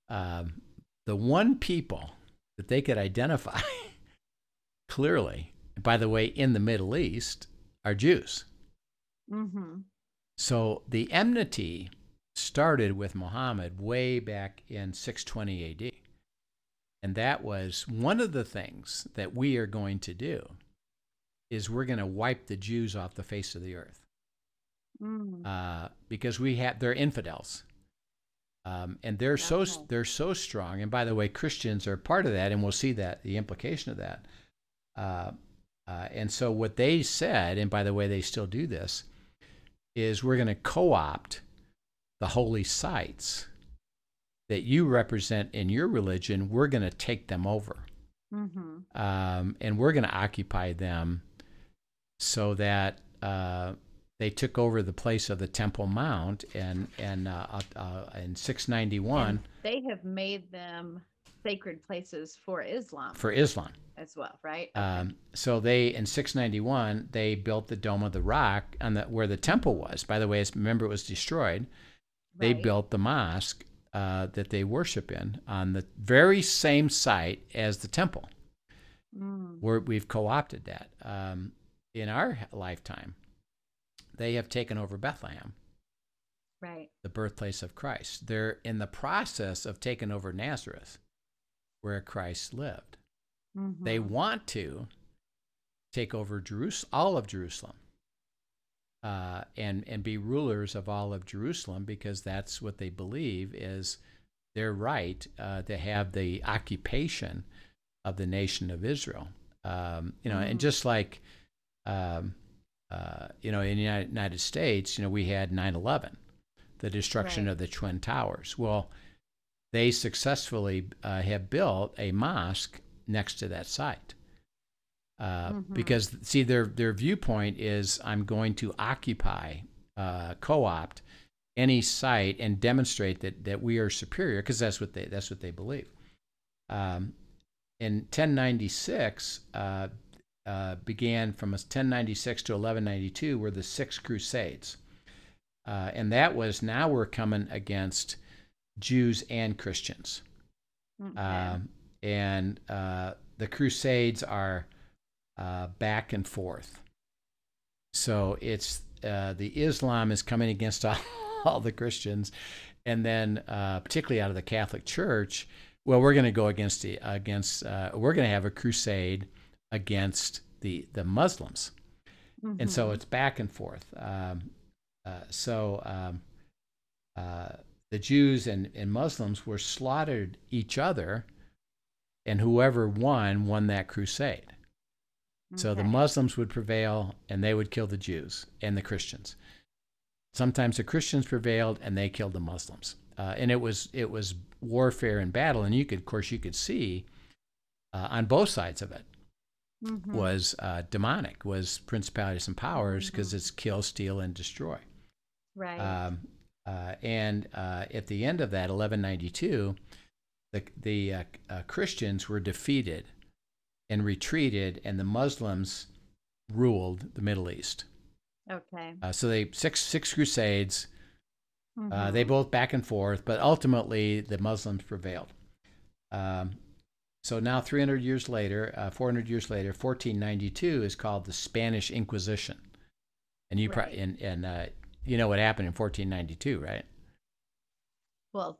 Um, the one people that they could identify clearly, by the way, in the Middle East, are Jews. Mm-hmm. So the enmity started with Muhammad way back in 620 AD. And that was one of the things that we are going to do is we're going to wipe the Jews off the face of the earth. Mm. Uh, because we have they're infidels. Um, and they're so they're so strong. And by the way, Christians are part of that, and we'll see that the implication of that. Uh, uh, and so what they said, and by the way, they still do this, is we're going to co-opt the holy sites that you represent in your religion. We're going to take them over, mm-hmm. um, and we're going to occupy them so that uh, they took over the place of the Temple Mount, and and uh, uh, uh in 691. And
they have made them sacred places for Islam
for Islam.
as well, right?
Um, so they in 691 they built the Dome of the Rock on the where the temple was. By the way, remember it was destroyed. They
Right.
built the mosque uh, that they worship in on the very same site as the temple.
Mm,
We're, we've co-opted that. Um, in our lifetime, they have taken over Bethlehem,
right.
the birthplace of Christ. They're in the process of taking over Nazareth, where Christ lived. They
Mhm.
want to take over Jerusalem, all of Jerusalem, uh, and and be rulers of all of Jerusalem because that's what they believe is their right uh, to have the occupation of the nation of Israel. Um, you know, and
Mhm.
just like um, uh, you know, in the United, States, you know, we had 9/11, the destruction
Right.
of the Twin Towers. Well, they successfully uh, have built a mosque next to that site. Uh,
Mhm.
Because see, their their viewpoint is I'm going to occupy, uh, co-opt any site and demonstrate that that we are superior because that's what they that's what they believe. Um, in 1096 uh, uh, began from 1096 to 1192 were the six crusades. Uh, and that was now we're coming against jews and christians.
Okay.
um, and uh, the crusades are uh, back and forth. So it's uh, the islam is coming against all, all the christians. And then uh, particularly out of the catholic church well we're going to go against the against uh, we're going to have a crusade against the the muslims and so
Mhm.
it's back and forth. Um, uh, so um, uh, the Jews and, and Muslims were slaughtered each other, and whoever won won that crusade. So the Muslims would prevail, and they would kill the Jews and the Christians. Sometimes the Christians prevailed, and they killed the Muslims. Uh, and it was it was warfare and battle, and you could, of course, you could see uh, on both sides of it
Mhm.
was uh, demonic, was principalities and powers, because
Mhm.
it's kill, steal, and destroy.
right.
Um, uh, and uh, at the end of that, 1192, the the uh, uh, Christians were defeated and retreated, and the Muslims ruled the Middle East.
okay.
Uh, so they six six crusades. Uh, they both back and forth, but ultimately the Muslims prevailed. Um, so now, 300 years later, uh, 400 years later, 1492 is called the Spanish Inquisition, and you pro- and and uh, you know what happened in 1492, right?
well,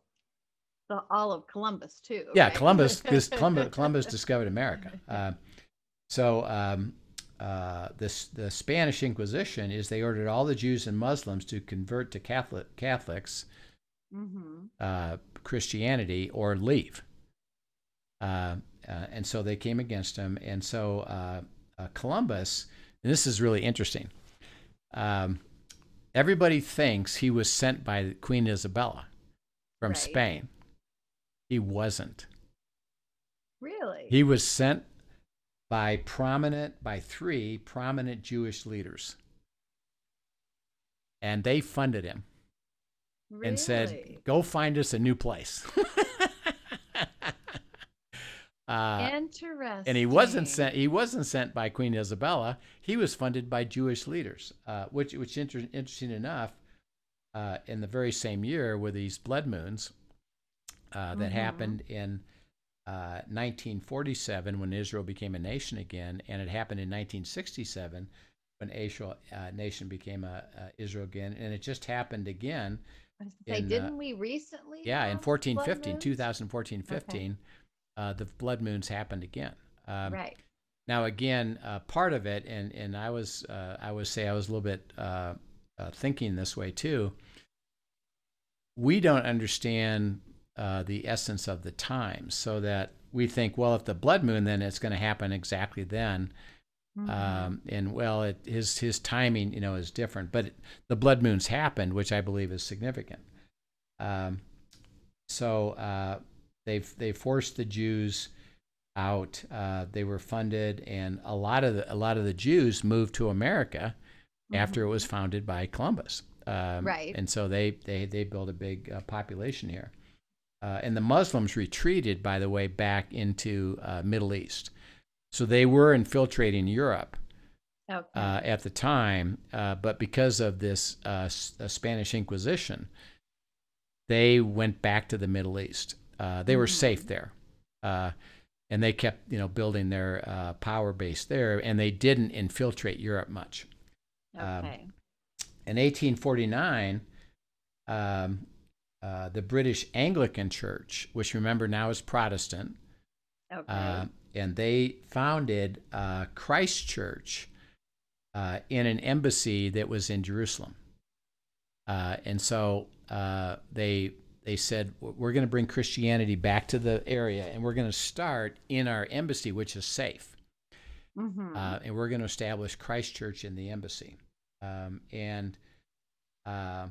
the all of Columbus too.
Yeah,
right?
Columbus, this Columbus, Columbus discovered America. Uh, so um, uh, this the Spanish Inquisition is they ordered all the Jews and Muslims to convert to Catholic Catholics,
Mhm.
uh, Christianity, or leave. Uh, uh, and so they came against him. And so uh, uh, Columbus, and this is really interesting. Um, everybody thinks he was sent by Queen Isabella from
Right.
Spain. He wasn't.
Really?
He was sent by prominent, by three prominent Jewish leaders. And they funded him really? and said, go find us a new place. uh,
Interesting.
and he wasn't sent. He wasn't sent by Queen Isabella. He was funded by Jewish leaders, uh, which, which inter- interesting enough, uh, in the very same year were these blood moons uh, that
Mhm.
happened in uh, 1947 when Israel became a nation again, and it happened in 1967 when Israel uh, nation became a, uh, Israel again, and it just happened again.
I was say,
in, uh,
didn't we recently?
Yeah, in 1415,
2014,
15,
moons?
2014, 15, uh, the blood moons happened again. Um,
right.
now again, uh, part of it, and and I was uh, I would say I was a little bit uh, uh, thinking this way too. We don't understand uh, the essence of the times, so that we think, well, if the blood moon, then it's going to happen exactly then.
Mhm.
Um, and well, it, his his timing, you know, is different. But the blood moons happened, which I believe is significant. Um, so uh, they've they forced the Jews out. Uh, they were funded, and a lot of the, a lot of the Jews moved to America after it was founded by Columbus. Um,
Right.
And so they they they built a big uh, population here. uh, and the Muslims retreated, by the way, back into uh, Middle East. So they were infiltrating Europe
Okay.
uh, at the time, uh, but because of this Spanish Inquisition, they went back to the Middle East. Uh, they were safe
Mhm.
there, uh, and they kept, you know, building their uh, power base there, and they didn't infiltrate Europe much. um. In 1849, um, uh, the British Anglican Church, which remember now is Protestant,
okay.
uh, and they founded uh, Christ Church uh, in an embassy that was in Jerusalem. Uh, and so uh, they they said we're going to bring Christianity back to the area, and we're going to start in our embassy, which is safe,
Mhm.
uh, and we're going to establish Christ Church in the embassy. Um, and uh,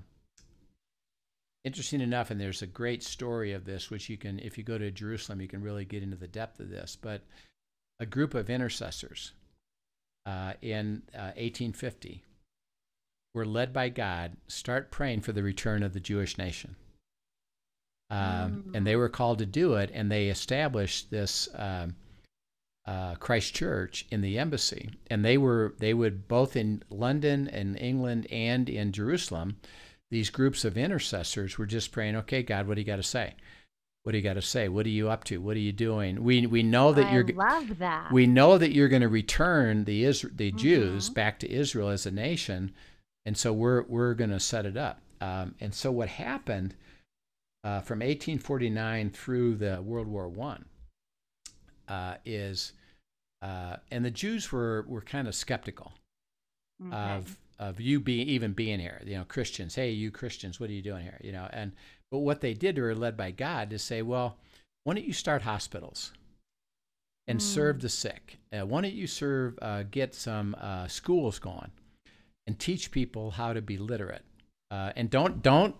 interesting enough, and there's a great story of this, which you can, if you go to Jerusalem, you can really get into the depth of this. But a group of intercessors uh, in uh, 1850 were led by God, start praying for the return of the Jewish nation. Um, And they were called to do it, and they established this um, uh, Christ Church in the embassy. And they were they would both in London and England and in Jerusalem these groups of intercessors were just praying, okay, God, what do you got to say? What do you got to say? What are you up to? What are you doing? We we know that
I
you're
love that.
we know that you're going to return the Isra- the Jews
Mhm.
back to Israel as a nation, and so we're we're going to set it up. Um, and so what happened uh, from 1849 through the World War One uh, is, uh, and the Jews were were kind of skeptical
Okay.
of of you being even being here. You know, Christians. Hey, you Christians, what are you doing here? You know, and but what they did, were led by God to say, well, why don't you start hospitals and serve
Mm.
the sick? Uh, why don't you serve, uh, get some uh, schools going, and teach people how to be literate? Uh, and don't don't.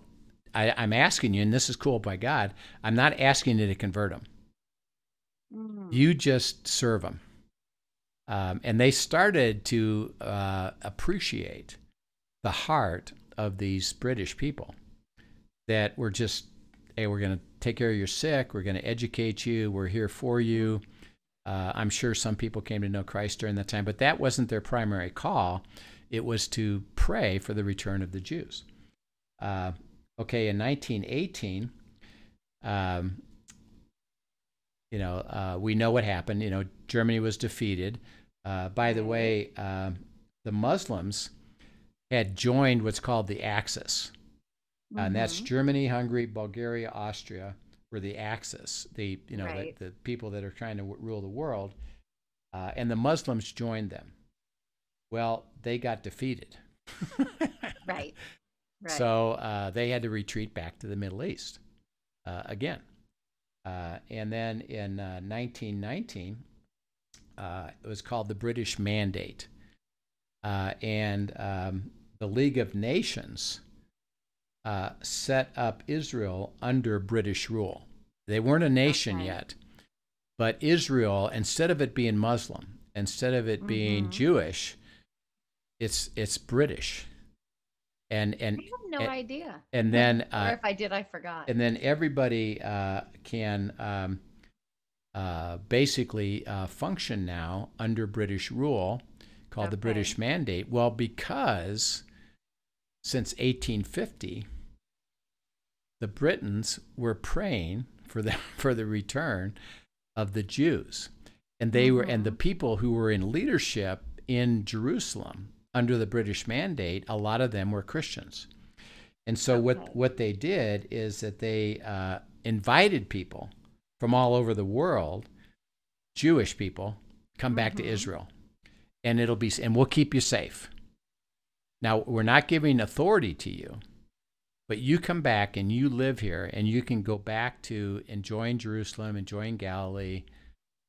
I, I'm asking you, and this is cool by God. I'm not asking you to convert them.
Mm.
You just serve them. Um, and they started to uh, appreciate the heart of these British people that were just, hey, we're going to take care of your sick. We're going to educate you. We're here for you. Uh, I'm sure some people came to know Christ during that time, but that wasn't their primary call. It was to pray for the return of the Jews. Uh, okay, in 1918, um, you know, uh, we know what happened. You know, Germany was defeated. Uh, by the way, um, the Muslims had joined what's called the Axis, and that's
Mhm.
Germany, Hungary, Bulgaria, Austria were the Axis. The you know
Right.
the, the people that are trying to w- rule the world, uh, and the Muslims joined them. Well, they got defeated.
right. Right.
So uh, they had to retreat back to the Middle East uh, again. Uh, and then in uh, 1919, uh, it was called the British Mandate. Uh, and um, the League of Nations uh, set up Israel under British rule. They weren't a nation
Okay.
yet, but Israel, instead of it being Muslim, instead of it being
Mhm.
Jewish, it's it's British. And
I
and
have no
and-
idea.
and then
or
uh,
if I did, I forgot.
and then everybody uh, can um, uh, basically uh, function now under British rule, called the British Mandate. Well, because since 1850, the Britons were praying for the for the return of the Jews, and they were and the
Mhm.
people who were in leadership in Jerusalem under the British Mandate. A lot of them were Christians. And so what what they did is that they uh, invited people from all over the world, Jewish people, come back to
Mhm.
Israel, and it'll be and we'll keep you safe. Now we're not giving authority to you, but you come back and you live here, and you can go back to enjoying Jerusalem, enjoying Galilee,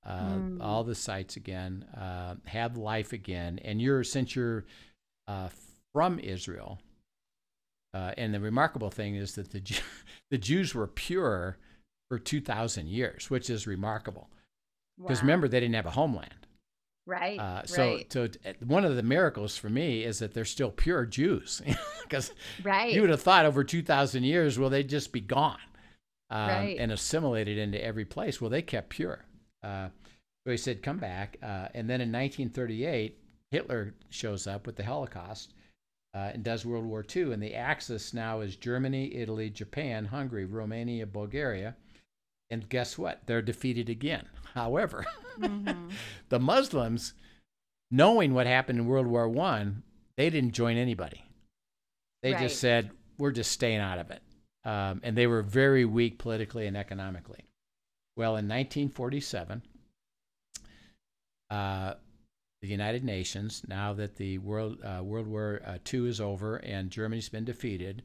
uh,
Mm.
all the sites again, uh, have life again, and you're since you're uh, from Israel. Uh, and the remarkable thing is that the the Jews were pure for two thousand years, which is remarkable. Because
Wow.
remember, they didn't have a homeland.
right?
Uh, so,
right.
so one of the miracles for me is that they're still pure Jews, because
right.
you would have thought over two thousand years, well, they'd just be gone. um,
Right.
and assimilated into every place. Well, they kept pure. Uh, so he said, "Come back." Uh, and then in 1938, Hitler shows up with the Holocaust uh, and does World War II. And the axis now is Germany, Italy, Japan, Hungary, Romania, Bulgaria. And guess what? They're defeated again. However,
Mhm.
the Muslims, knowing what happened in World War One, they didn't join anybody. They
Right.
just said, "We're just staying out of it," um, and they were very weak politically and economically. Well, in 1947, uh, the United Nations, now that the World uh, World War uh, II is over and Germany's been defeated,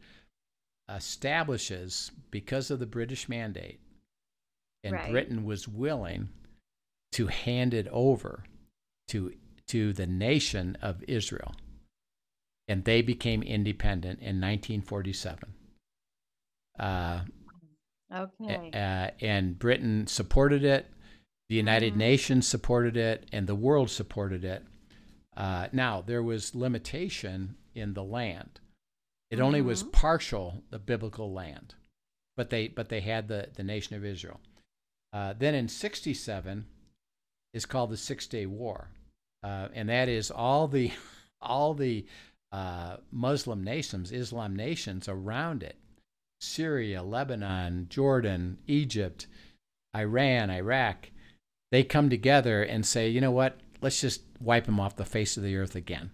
establishes because of the British mandate, and
Right.
Britain was willing to hand it over to to the nation of Israel, and they became independent in 1947. Uh,
Okay.
uh, and Britain supported it. The United
Mhm.
Nations supported it, and the world supported it. Uh, now there was limitation in the land. It only was
Mhm.
partial the biblical land, but they but they had the the nation of Israel. Uh, then in '67 is called the Six Day War, uh, and that is all the all the uh, Muslim nations, Islam nations around it Syria, Lebanon, Jordan, Egypt, Iran, Iraq, they come together and say, you know what? Let's just wipe them off the face of the earth again.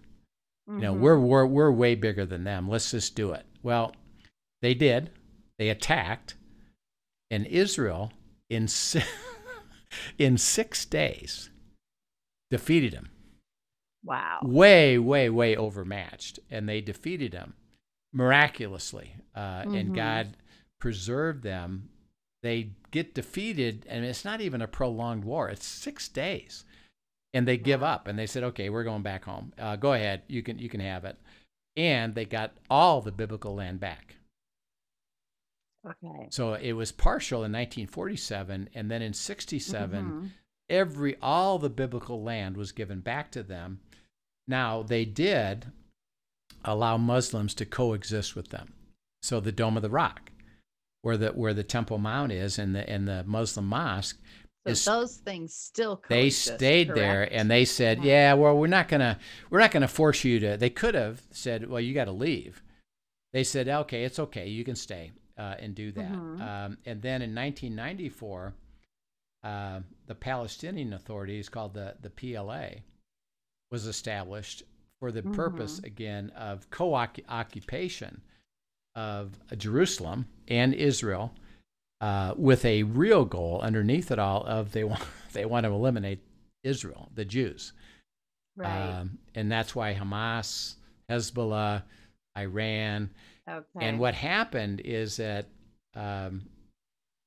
You know,
Mhm.
we're, we're, we're way bigger than them. Let's just do it. Well, they did. They attacked. And Israel, in, si- in six days, defeated them
wow.
way, way, way overmatched, and they defeated them miraculously. Uh,
Mhm.
And God preserved them. They get defeated, and it's not even a prolonged war. It's six days, and they give up, and they said, "Okay, we're going back home. Uh, go ahead, you can you can have it." And they got all the biblical land back.
Okay.
So it was partial in 1947, and then in 67
Mhm.
every all the biblical land was given back to them. Now they did allow Muslims to coexist with them. So the Dome of the Rock, where the where the Temple Mount is, and the and the Muslim mosque,
So
is-
those things still
they stayed there, and they said,
Yeah.
"Yeah, well, we're not gonna we're not gonna force you to." They could have said, "Well, you got to leave." They said, "Okay, it's okay, you can stay uh, and do that."
Mhm.
Um, and then in 1994, uh, the Palestinian Authority is called the the PLA was established for the purpose
Mhm.
again of co-occupation of Jerusalem and Israel uh, with a real goal underneath it all of they want they want to eliminate Israel, the Jews,
right.
um, and that's why Hamas, Hezbollah, Iran,
okay.
and what happened is that um,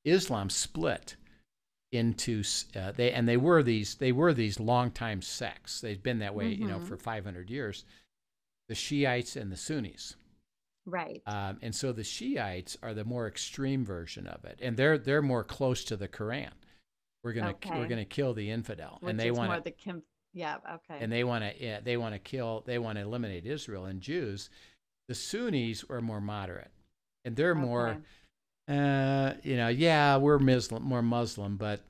Islam split into uh, they and they were these they were these longtime sects. They've been that way, you know,
Mhm.
for 500 years. The Shiites and the Sunnis.
right.
Um, and so the Shiites are the more extreme version of it, and they're they're more close to the Quran. We're gonna we're gonna kill the infidel,
Which
and they want
the Kim. Yeah. Okay.
and they want to yeah, they want to kill they want to eliminate Israel and Jews. The Sunnis are more moderate, and they're more
Okay.
Uh, you know yeah we're Muslim more Muslim, but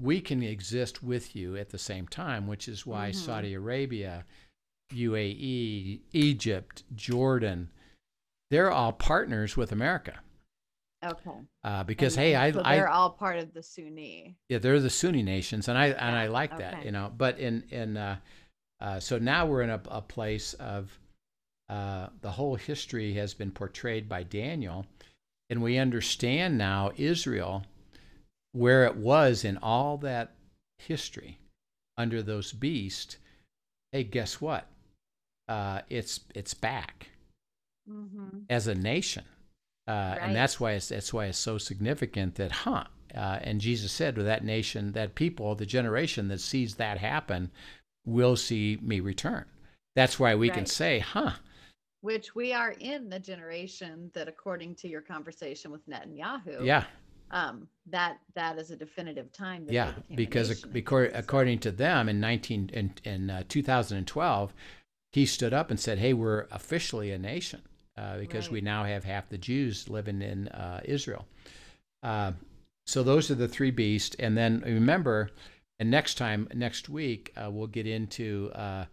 we can exist with you at the same time, which is why
Mhm.
Saudi Arabia, UAE, Egypt, Jordan, they're all partners with America.
Okay.
Uh, because
And-
hey, I,
so
I
they're all part of the Sunni.
yeah, they're the Sunni nations, and I and I like that, you know. But in in uh, uh, so now we're in a, a place of uh, the whole history has been portrayed by Daniel, and we understand now Israel where it was in all that history under those beasts. Hey, guess what? Uh, it's it's back
Mm-hmm.
as a nation, uh,
Right.
and that's why it's that's why it's so significant that, huh? Uh, and Jesus said to that nation, that people, the generation that sees that happen, will see me return. That's why we can say, huh?
Which we are in the generation that, according to your conversation with Netanyahu,
Yeah,
um, that that is a definitive time. That
yeah. Because ac-
again,
becor-
so-
according to them, in nineteen in in uh, 2012, he stood up and said, "Hey, we're officially a nation uh, because we now have half the Jews living in uh, Israel." Uh, so those are the three beasts. And then remember, and next time, next week, uh, we'll get into uh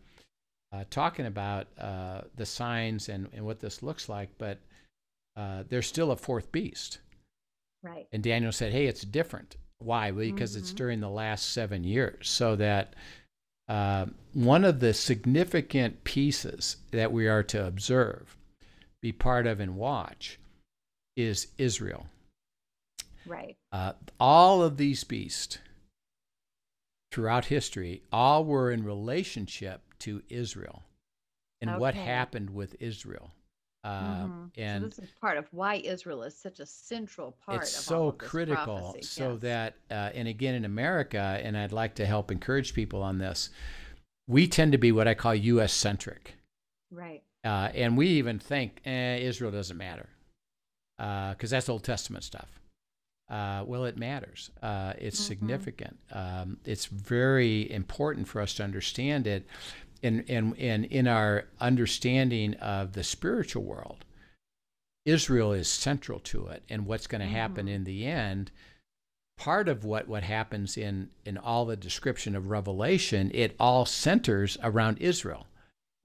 talking about uh, the signs and, and what this looks like. But uh, there's still a fourth beast.
Right.
And Daniel said, hey, it's different. Why? Because mm-hmm. it's during the last seven years. So that uh, one of the significant pieces that we are to observe, be part of, and watch is Israel.
Right.
Uh, all of these beasts throughout history, all were in relationship to Israel and okay. what happened with Israel. Uh, mm-hmm. And
so this is part of why Israel is such a central part.
It's so critical,
prophecy.
so
yes.
that, uh, and again in America, and I'd like to help encourage people on this. We tend to be what I call U.S. centric,
right?
Uh, and we even think eh, Israel doesn't matter because uh, that's Old Testament stuff. Uh, well, it matters. Uh, it's mm-hmm. significant. Um, it's very important for us to understand it and, and, and in our understanding of the spiritual world, Israel is central to it and what's going to mm-hmm. happen in the end. Part of what, what happens in, in all the description of Revelation, it all centers around Israel.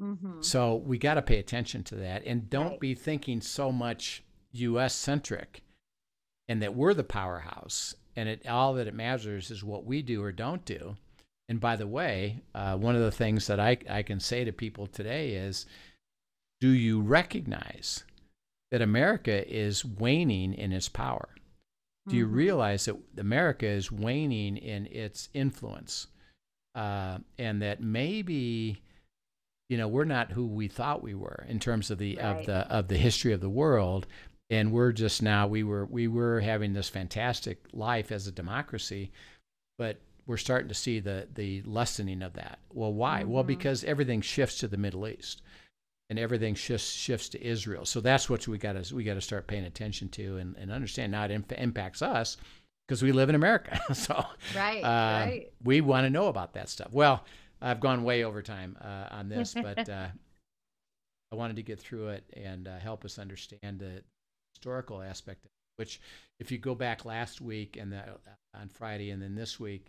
Mm-hmm. So we got to pay attention to that and don't right. be thinking so much U.S. centric and that we're the powerhouse and it all that it matters is what we do or don't do and by the way, uh, one of the things that I, I can say to people today is do you recognize that America is waning in its power? Do you mm-hmm. realize that America is waning in its influence? Uh, and that maybe you know we're not who we thought we were in terms of the right. of the of the history of the world and we're just now we were we were having this fantastic life as a democracy but we're starting to see the the lessening of that. Well, why? Mm-hmm. Well, because everything shifts to the Middle East, and everything shifts shifts to Israel. So that's what we got to we got to start paying attention to and, and understand. Now it imp- impacts us because we live in America. so
right, uh,
right. we want to know about that stuff. Well, I've gone way over time uh, on this, but uh, I wanted to get through it and uh, help us understand the historical aspect. Which, if you go back last week and the, on Friday, and then this week,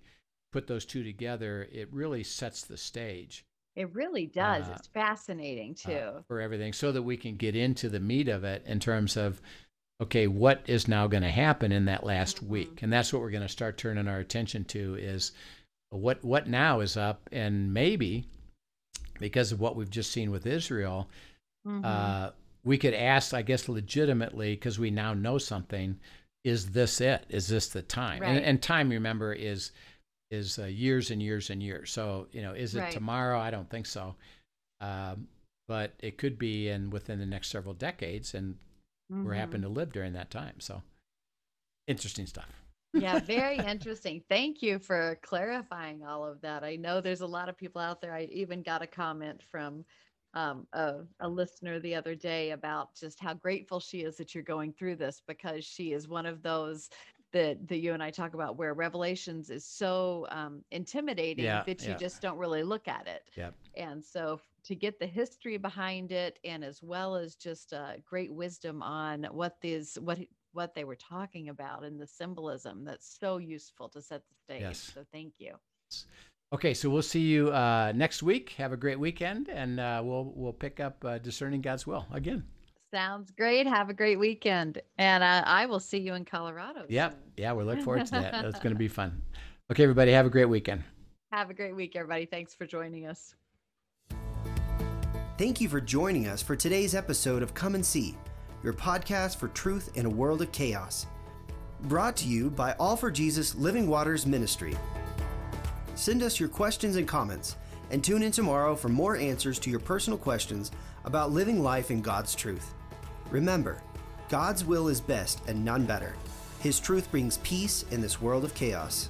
put those two together, it really sets the stage.
It really does. Uh, it's fascinating uh, too. Uh,
for everything, so that we can get into the meat of it in terms of, okay, what is now going to happen in that last mm-hmm. week, and that's what we're going to start turning our attention to is what what now is up, and maybe because of what we've just seen with Israel, mm-hmm. uh, we could ask, I guess, legitimately because we now know something. Is this it? Is this the time?
Right.
And, and time, remember, is is uh, years and years and years. So you know, is it right. tomorrow? I don't think so, um, but it could be in within the next several decades, and mm-hmm. we're happen to live during that time. So interesting stuff.
yeah, very interesting. Thank you for clarifying all of that. I know there's a lot of people out there. I even got a comment from um, a, a, listener the other day about just how grateful she is that you're going through this because she is one of those that that you and I talk about where Revelations is so um, intimidating yeah, that you yeah. just don't really look at it.
Yep.
And so to get the history behind it, and as well as just uh, great wisdom on what these what what they were talking about and the symbolism, that's so useful to set the stage. Yes. So thank you.
Okay, so we'll see you uh, next week. Have a great weekend, and uh, we'll we'll pick up uh, discerning God's will again.
Sounds great. Have a great weekend. And uh, I will see you in Colorado.
Yep. Soon. Yeah, we look forward to that. That's going to be fun. Okay, everybody, have a great weekend.
Have a great week, everybody. Thanks for joining us.
Thank you for joining us for today's episode of Come and See, your podcast for truth in a world of chaos. Brought to you by All for Jesus Living Waters Ministry. Send us your questions and comments, and tune in tomorrow for more answers to your personal questions about living life in God's truth. Remember, God's will is best and none better. His truth brings peace in this world of chaos.